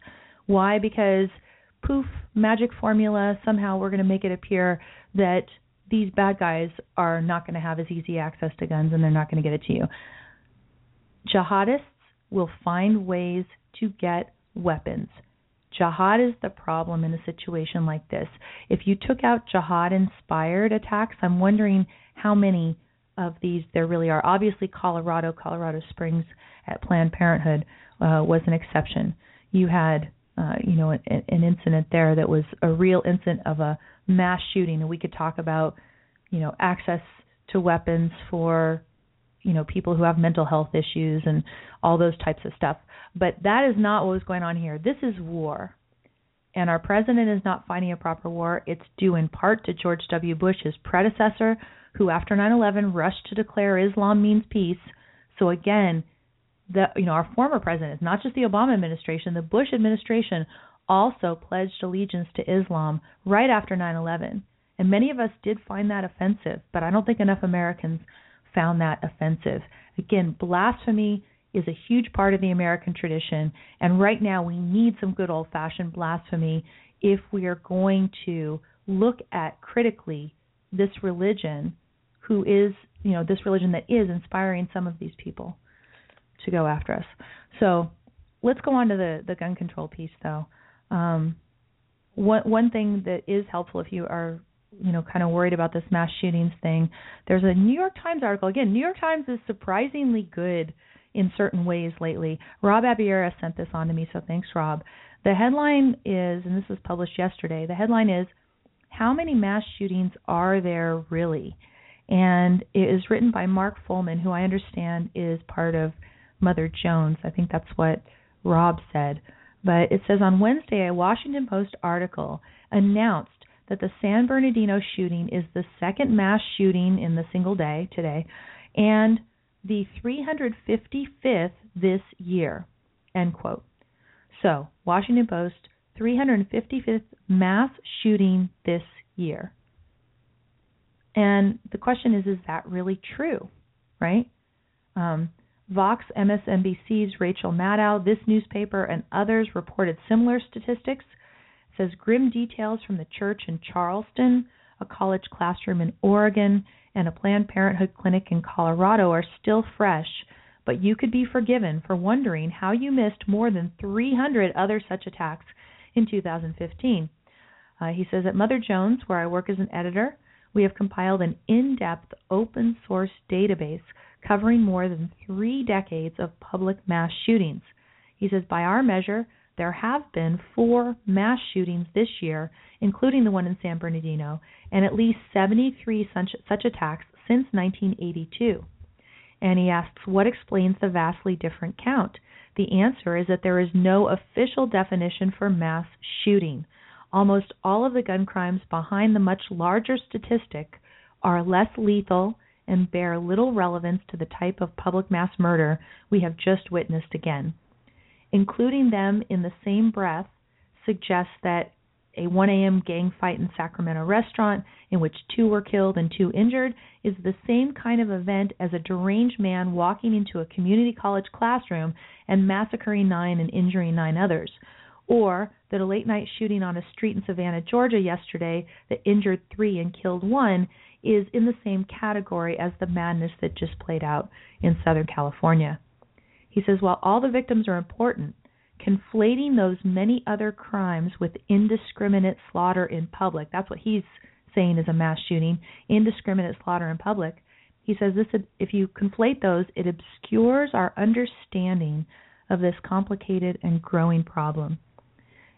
Why? Because poof, magic formula, somehow we're going to make it appear that these bad guys are not going to have as easy access to guns and they're not going to get it to you. Jihadists will find ways to get weapons. Jihad is the problem in a situation like this. If you took out jihad inspired attacks, I'm wondering how many of these there really are. Obviously, Colorado, Colorado Springs at Planned Parenthood uh, was an exception. You had, uh, you know, an, an incident there that was a real incident of a mass shooting, and we could talk about, you know, access to weapons for, you know, people who have mental health issues and all those types of stuff. But that is not what was going on here. This is war. And our president is not fighting a proper war. It's due in part to George W. Bush, his predecessor, who after 9/11 rushed to declare Islam means peace. So again, the you know our former president, not just the Obama administration, the Bush administration also pledged allegiance to Islam right after 9/11. And many of us did find that offensive, but I don't think enough Americans found that offensive. Again, blasphemy is a huge part of the American tradition, and right now we need some good old fashioned blasphemy if we are going to look at critically this religion who is, you know, this religion that is inspiring some of these people to go after us. So let's go on to the, the gun control piece though. Um, one one thing that is helpful if you are you know kind of worried about this mass shootings thing there's a new york times article again new york times is surprisingly good in certain ways lately. Rob Abiera sent this on to me, so thanks, Rob. The headline is, and this was published yesterday, the headline is How Many Mass Shootings Are There Really? And it is written by Mark Follman, who I understand is part of Mother Jones. I think that's what Rob said. But it says on Wednesday, a Washington Post article announced that the San Bernardino shooting is the second mass shooting in the single day today, and the 355th this year. End quote. So, Washington Post, 355th mass shooting this year. And the question is, is that really true? Right? Um, Vox, MSNBC's Rachel Maddow, this newspaper, and others reported similar statistics. Says grim details from the church in Charleston, a college classroom in Oregon, and a Planned Parenthood clinic in Colorado are still fresh, but you could be forgiven for wondering how you missed more than 300 other such attacks in 2015. Uh, he says at Mother Jones, where I work as an editor, we have compiled an in depth open source database covering more than three decades of public mass shootings. He says, by our measure, there have been four mass shootings this year, including the one in San Bernardino, and at least 73 such, such attacks since 1982. And he asks, what explains the vastly different count? The answer is that there is no official definition for mass shooting. Almost all of the gun crimes behind the much larger statistic are less lethal and bear little relevance to the type of public mass murder we have just witnessed again. Including them in the same breath suggests that a 1 a.m. gang fight in Sacramento restaurant in which two were killed and two injured is the same kind of event as a deranged man walking into a community college classroom and massacring nine and injuring nine others. or that a late night shooting on a street in Savannah, Georgia yesterday that injured three and killed one is in the same category as the madness that just played out in Southern California. He says while all the victims are important, conflating those many other crimes with indiscriminate slaughter in public, that's what he's saying is a mass shooting, indiscriminate slaughter in public. He says this if you conflate those, it obscures our understanding of this complicated and growing problem.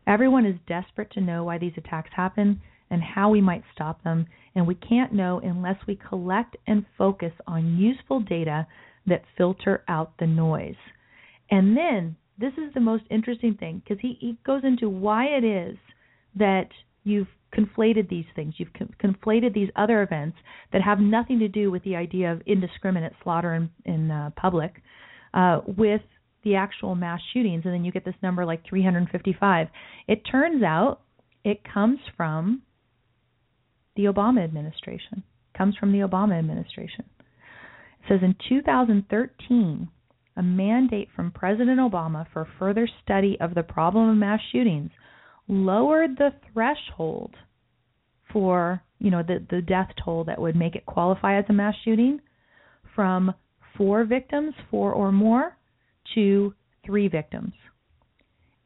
Everyone is desperate to know why these attacks happen and how we might stop them, and we can't know unless we collect and focus on useful data that filter out the noise. And then, this is the most interesting thing because he, he goes into why it is that you've conflated these things. You've con- conflated these other events that have nothing to do with the idea of indiscriminate slaughter in, in uh, public uh, with the actual mass shootings, and then you get this number like 355. It turns out it comes from the Obama administration. Comes from the Obama administration. Says in 2013, a mandate from President Obama for further study of the problem of mass shootings lowered the threshold for you know the the death toll that would make it qualify as a mass shooting from four victims, four or more, to three victims.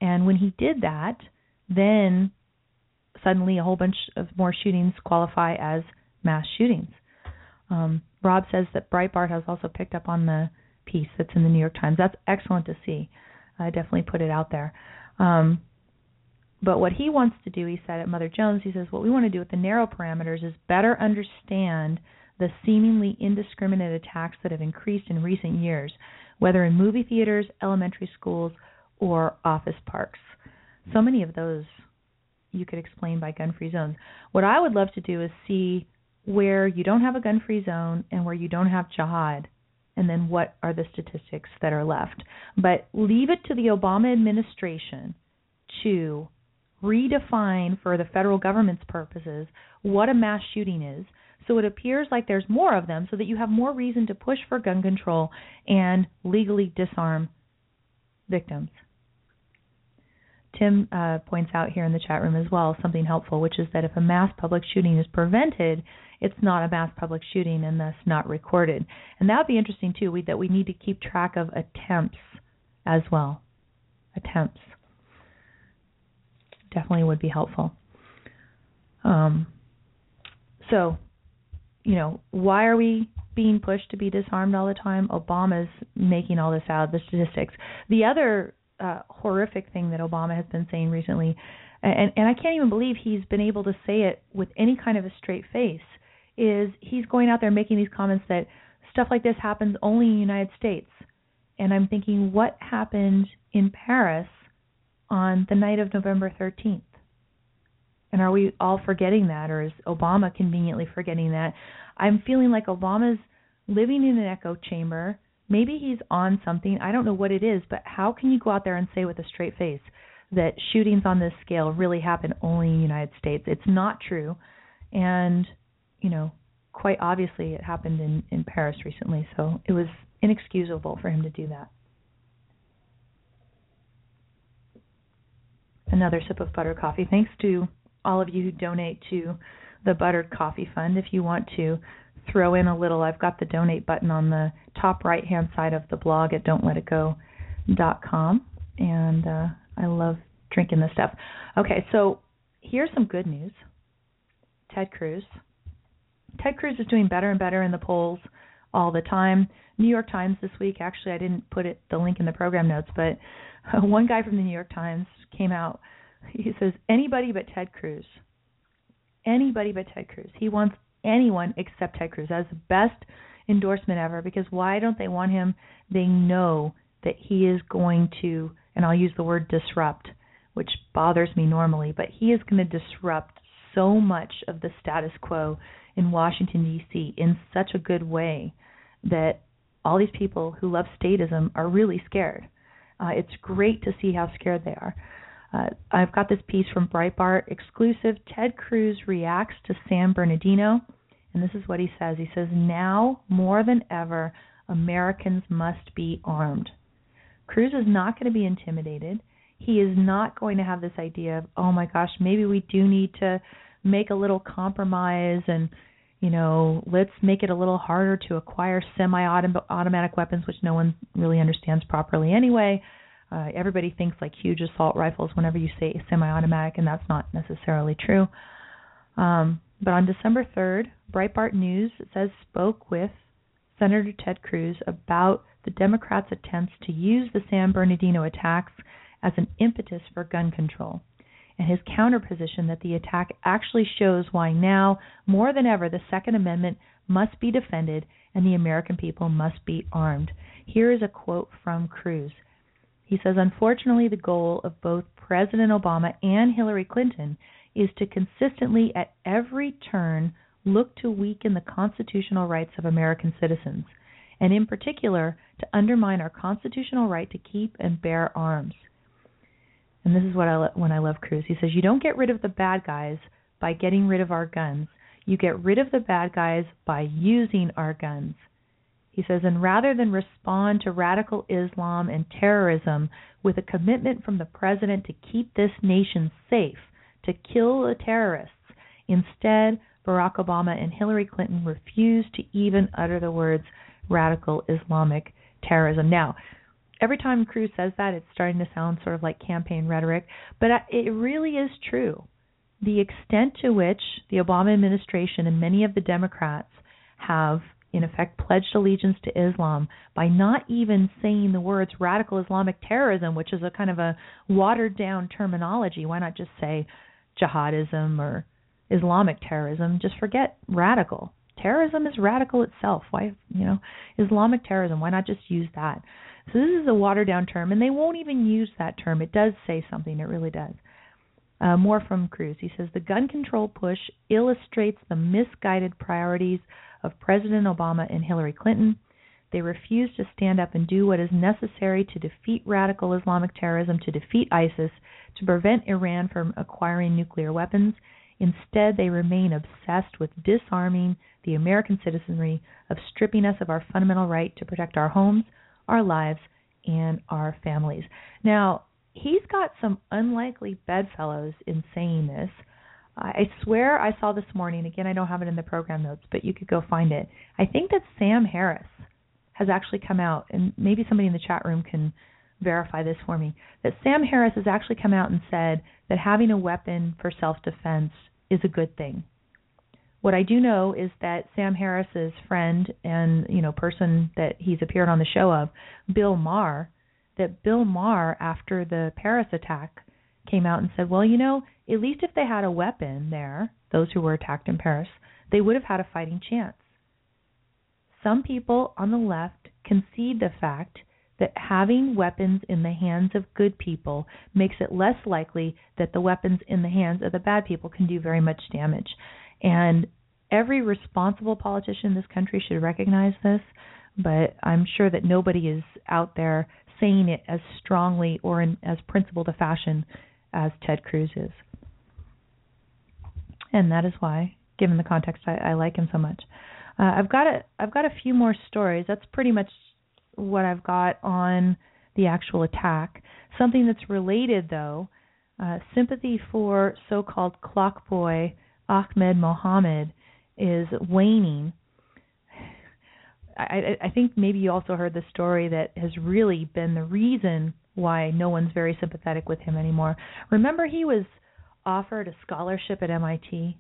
And when he did that, then suddenly a whole bunch of more shootings qualify as mass shootings. Um, Rob says that Breitbart has also picked up on the piece that's in the New York Times. That's excellent to see. I definitely put it out there. Um, but what he wants to do, he said at Mother Jones, he says, what we want to do with the narrow parameters is better understand the seemingly indiscriminate attacks that have increased in recent years whether in movie theaters, elementary schools, or office parks. So many of those you could explain by gun free zones. What I would love to do is see where you don't have a gun free zone and where you don't have jihad, and then what are the statistics that are left. But leave it to the Obama administration to redefine for the federal government's purposes what a mass shooting is so it appears like there's more of them so that you have more reason to push for gun control and legally disarm victims. Tim uh, points out here in the chat room as well something helpful, which is that if a mass public shooting is prevented, it's not a mass public shooting and thus not recorded. And that would be interesting too. We, that we need to keep track of attempts as well. Attempts definitely would be helpful. Um, so you know, why are we being pushed to be disarmed all the time? Obama's making all this out of the statistics. The other uh, horrific thing that Obama has been saying recently, and, and I can't even believe he's been able to say it with any kind of a straight face, is he's going out there making these comments that stuff like this happens only in the United States. And I'm thinking, what happened in Paris on the night of November 13th? And are we all forgetting that, or is Obama conveniently forgetting that? I'm feeling like Obama's living in an echo chamber. Maybe he's on something. I don't know what it is, but how can you go out there and say with a straight face that shootings on this scale really happen only in the United States? It's not true. And, you know, quite obviously it happened in, in Paris recently, so it was inexcusable for him to do that. Another sip of butter coffee. Thanks to all of you who donate to the Buttered Coffee Fund. If you want to throw in a little, I've got the donate button on the top right hand side of the blog at don'tletitgo.com. And uh, I love drinking this stuff. Okay, so here's some good news Ted Cruz. Ted Cruz is doing better and better in the polls all the time. New York Times this week, actually, I didn't put it the link in the program notes, but one guy from the New York Times came out he says anybody but Ted Cruz. Anybody but Ted Cruz. He wants anyone except Ted Cruz. That's the best endorsement ever because why don't they want him? They know that he is going to, and I'll use the word disrupt, which bothers me normally, but he is going to disrupt so much of the status quo in Washington, D.C. in such a good way that all these people who love statism are really scared. Uh, it's great to see how scared they are. Uh, I've got this piece from Breitbart exclusive. Ted Cruz reacts to San Bernardino, and this is what he says. He says, Now more than ever, Americans must be armed. Cruz is not going to be intimidated. He is not going to have this idea of, oh my gosh, maybe we do need to make a little compromise and you know, let's make it a little harder to acquire semi-automatic weapons, which no one really understands properly anyway. Uh, everybody thinks like huge assault rifles whenever you say semi-automatic, and that's not necessarily true. Um, but on December 3rd, Breitbart News says spoke with Senator Ted Cruz about the Democrats' attempts to use the San Bernardino attacks as an impetus for gun control and his counterposition that the attack actually shows why now, more than ever, the Second Amendment must be defended and the American people must be armed. Here is a quote from Cruz. He says, Unfortunately, the goal of both President Obama and Hillary Clinton is to consistently, at every turn, look to weaken the constitutional rights of American citizens, and in particular, to undermine our constitutional right to keep and bear arms and this is what I lo- when I love Cruz. He says you don't get rid of the bad guys by getting rid of our guns. You get rid of the bad guys by using our guns. He says, and rather than respond to radical Islam and terrorism with a commitment from the president to keep this nation safe, to kill the terrorists, instead, Barack Obama and Hillary Clinton refused to even utter the words radical Islamic terrorism. Now, every time Cruz says that, it's starting to sound sort of like campaign rhetoric, but it really is true. The extent to which the Obama administration and many of the Democrats have, in effect, pledged allegiance to Islam by not even saying the words radical Islamic terrorism, which is a kind of a watered down terminology. Why not just say jihadism or Islamic terrorism? Just forget radical. Terrorism is radical itself. Why, you know, Islamic terrorism? Why not just use that? So this is a watered down term, and they won't even use that term. It does say something, it really does. Uh, more from Cruz. He says the gun control push illustrates the misguided priorities of President Obama and Hillary Clinton. They refuse to stand up and do what is necessary to defeat radical Islamic terrorism, to defeat ISIS, to prevent Iran from acquiring nuclear weapons. Instead, they remain obsessed with disarming the American citizenry, of stripping us of our fundamental right to protect our homes, our lives, and our families. Now, he's got some unlikely bedfellows in saying this. I swear I saw this morning, again, I don't have it in the program notes, but you could go find it. I think that Sam Harris has actually come out, and maybe somebody in the chat room can verify this for me, that Sam Harris has actually come out and said that having a weapon for self defense is a good thing. What I do know is that Sam Harris's friend and you know person that he's appeared on the show of, Bill Maher, that Bill Maher after the Paris attack came out and said, well, you know, at least if they had a weapon there, those who were attacked in Paris, they would have had a fighting chance. Some people on the left concede the fact that having weapons in the hands of good people makes it less likely that the weapons in the hands of the bad people can do very much damage. And every responsible politician in this country should recognize this, but I'm sure that nobody is out there saying it as strongly or in as principled a fashion as Ted Cruz is. And that is why, given the context, I, I like him so much. Uh, I've got a I've got a few more stories. That's pretty much what I've got on the actual attack. Something that's related, though, uh, sympathy for so-called clock boy Ahmed Mohamed is waning. I, I think maybe you also heard the story that has really been the reason why no one's very sympathetic with him anymore. Remember, he was offered a scholarship at MIT,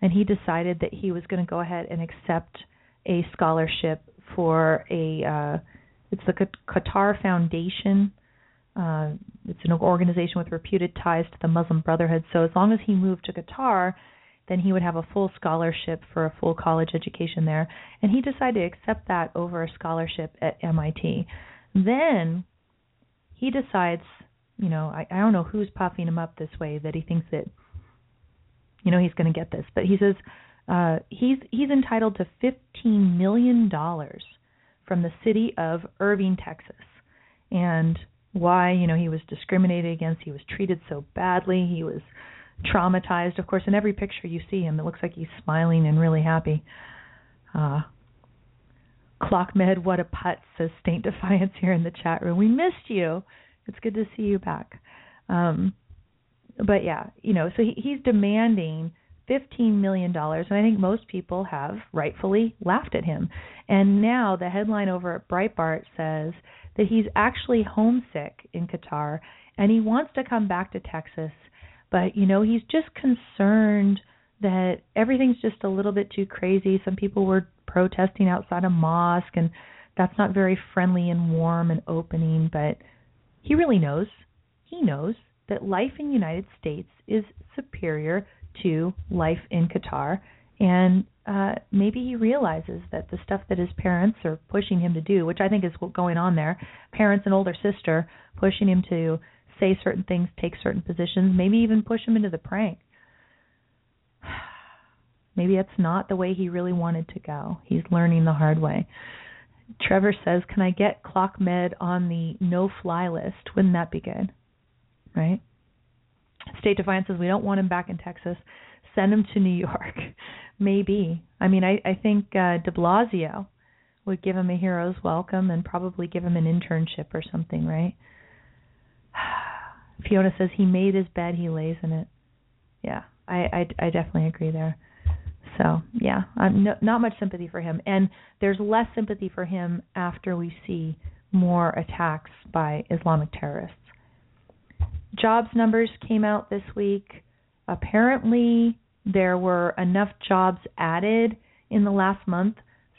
and he decided that he was going to go ahead and accept a scholarship for a uh, it's the Qatar Foundation. Uh, it's an organization with reputed ties to the Muslim Brotherhood. So as long as he moved to Qatar, then he would have a full scholarship for a full college education there. And he decided to accept that over a scholarship at MIT. Then he decides, you know, I, I don't know who's puffing him up this way that he thinks that, you know, he's going to get this, but he says uh, he's he's entitled to fifteen million dollars from the city of Irving, Texas, and why you know he was discriminated against, he was treated so badly, he was traumatized. Of course, in every picture you see him, it looks like he's smiling and really happy. Uh, Clockmed, what a putt, says Saint Defiance here in the chat room. We missed you. It's good to see you back. Um, but yeah, you know, so he, he's demanding fifteen million dollars, and I think most people have rightfully laughed at him. And now the headline over at Breitbart says that he's actually homesick in Qatar and he wants to come back to Texas, but you know he's just concerned that everything's just a little bit too crazy. Some people were protesting outside a mosque, and that's not very friendly and warm and opening. But he really knows. He knows that life in the United States is superior to life in Qatar, and uh, maybe he realizes that the stuff that his parents are pushing him to do, which I think is what's going on there, parents and older sister pushing him to say certain things, take certain positions, maybe even push him into the prank. Maybe that's not the way he really wanted to go. He's learning the hard way. Trevor says, "Can I get Clock Med on the no-fly list? Wouldn't that be good?" Right? State Defiance says we don't want him back in Texas. Send him to New York. Maybe. I mean, I I think uh, De Blasio would give him a hero's welcome and probably give him an internship or something, right? Fiona says he made his bed, he lays in it. Yeah, I I, I definitely agree there. So yeah, um, no, not much sympathy for him, and there's less sympathy for him after we see more attacks by Islamic terrorists. Jobs numbers came out this week. Apparently, there were enough jobs added in the last month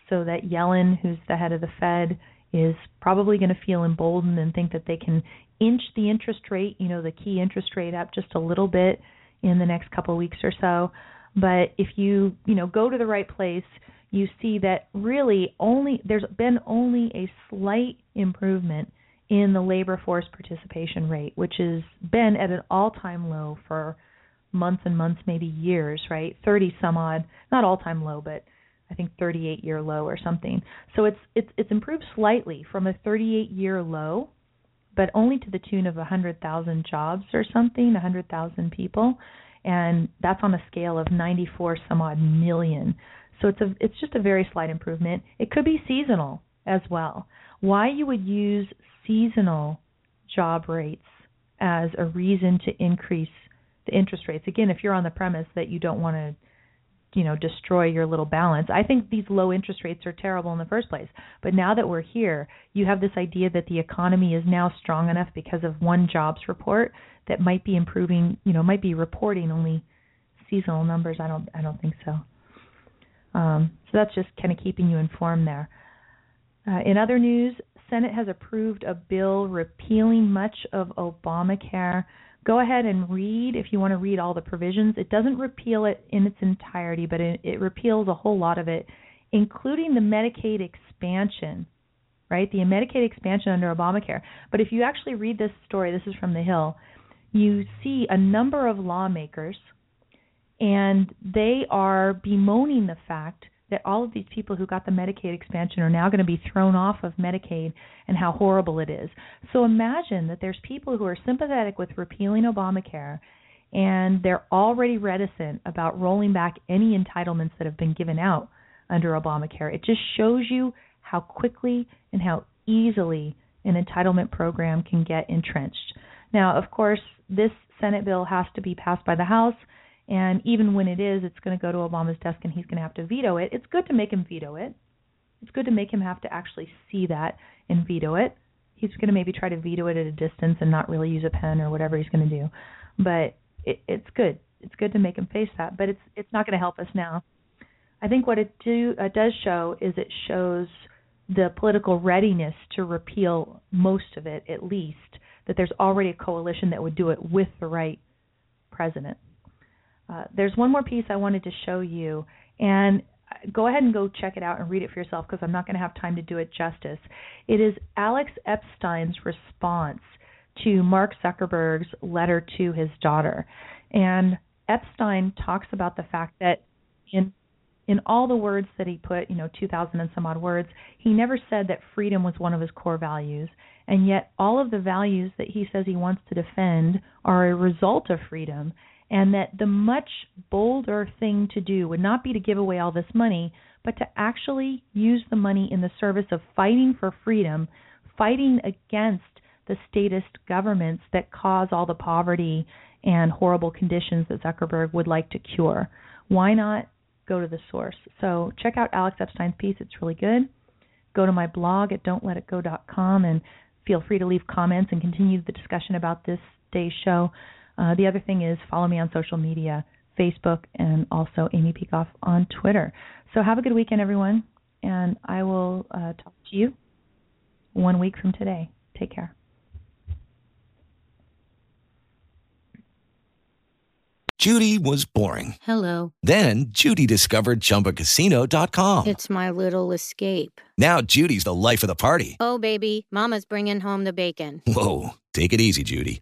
so that Yellen, who's the head of the Fed, is probably going to feel emboldened and think that they can inch the interest rate, you know, the key interest rate up just a little bit in the next couple of weeks or so. But if you, you know, go to the right place, you see that really only there's been only a slight improvement in the labor force participation rate, which has been at an all-time low for months and months, maybe years, right? 30 some odd, not all-time low, but I think 38 year low or something. So it's it's it's improved slightly from a 38 year low but only to the tune of a 100,000 jobs or something, a 100,000 people, and that's on a scale of 94 some odd million. So it's a it's just a very slight improvement. It could be seasonal as well. Why you would use seasonal job rates as a reason to increase the interest rates. Again, if you're on the premise that you don't want to you know destroy your little balance. I think these low interest rates are terrible in the first place. But now that we're here, you have this idea that the economy is now strong enough because of one jobs report that might be improving, you know, might be reporting only seasonal numbers. I don't I don't think so. Um, so that's just kind of keeping you informed there. Uh, in other news, Senate has approved a bill repealing much of Obamacare go ahead and read if you want to read all the provisions. It doesn't repeal it in its entirety, but it, it repeals a whole lot of it, including the Medicaid expansion, right? The Medicaid expansion under Obamacare. But if you actually read this story, this is from The Hill, you see a number of lawmakers, and they are bemoaning the fact that all of these people who got the Medicaid expansion are now going to be thrown off of Medicaid and how horrible it is. So imagine that there's people who are sympathetic with repealing Obamacare and they're already reticent about rolling back any entitlements that have been given out under Obamacare. It just shows you how quickly and how easily an entitlement program can get entrenched. Now, of course, this Senate bill has to be passed by the House and even when it is, it's going to go to Obama's desk and he's going to have to veto it. It's good to make him veto it. It's good to make him have to actually see that and veto it. He's going to maybe try to veto it at a distance and not really use a pen or whatever he's going to do. But it, it's good. It's good to make him face that, but it's it's not going to help us now. I think what it do uh, does show is it shows the political readiness to repeal most of it, at least that there's already a coalition that would do it with the right president. Uh, there's one more piece I wanted to show you, and go ahead and go check it out and read it for yourself because I'm not going to have time to do it justice. It is Alex Epstein's response to Mark Zuckerberg's letter to his daughter. And Epstein talks about the fact that in in all the words that he put, you know, 2,000 and some odd words, he never said that freedom was one of his core values. And yet, all of the values that he says he wants to defend are a result of freedom and that the much bolder thing to do would not be to give away all this money, but to actually use the money in the service of fighting for freedom, fighting against the statist governments that cause all the poverty and horrible conditions that Zuckerberg would like to cure. Why not go to the source? So check out Alex Epstein's piece, it's really good. Go to my blog at don'tletitgo.com and feel free to leave comments and continue the discussion about this day's show. Uh, the other thing is follow me on social media, Facebook, and also Amy Peikoff on Twitter. So have a good weekend, everyone, and I will uh, talk to you one week from today. Take care. Judy was boring. Hello. Then Judy discovered ChumbaCasino.com. It's my little escape. Now Judy's the life of the party. Oh, baby, Mama's bringing home the bacon. Whoa, take it easy, Judy.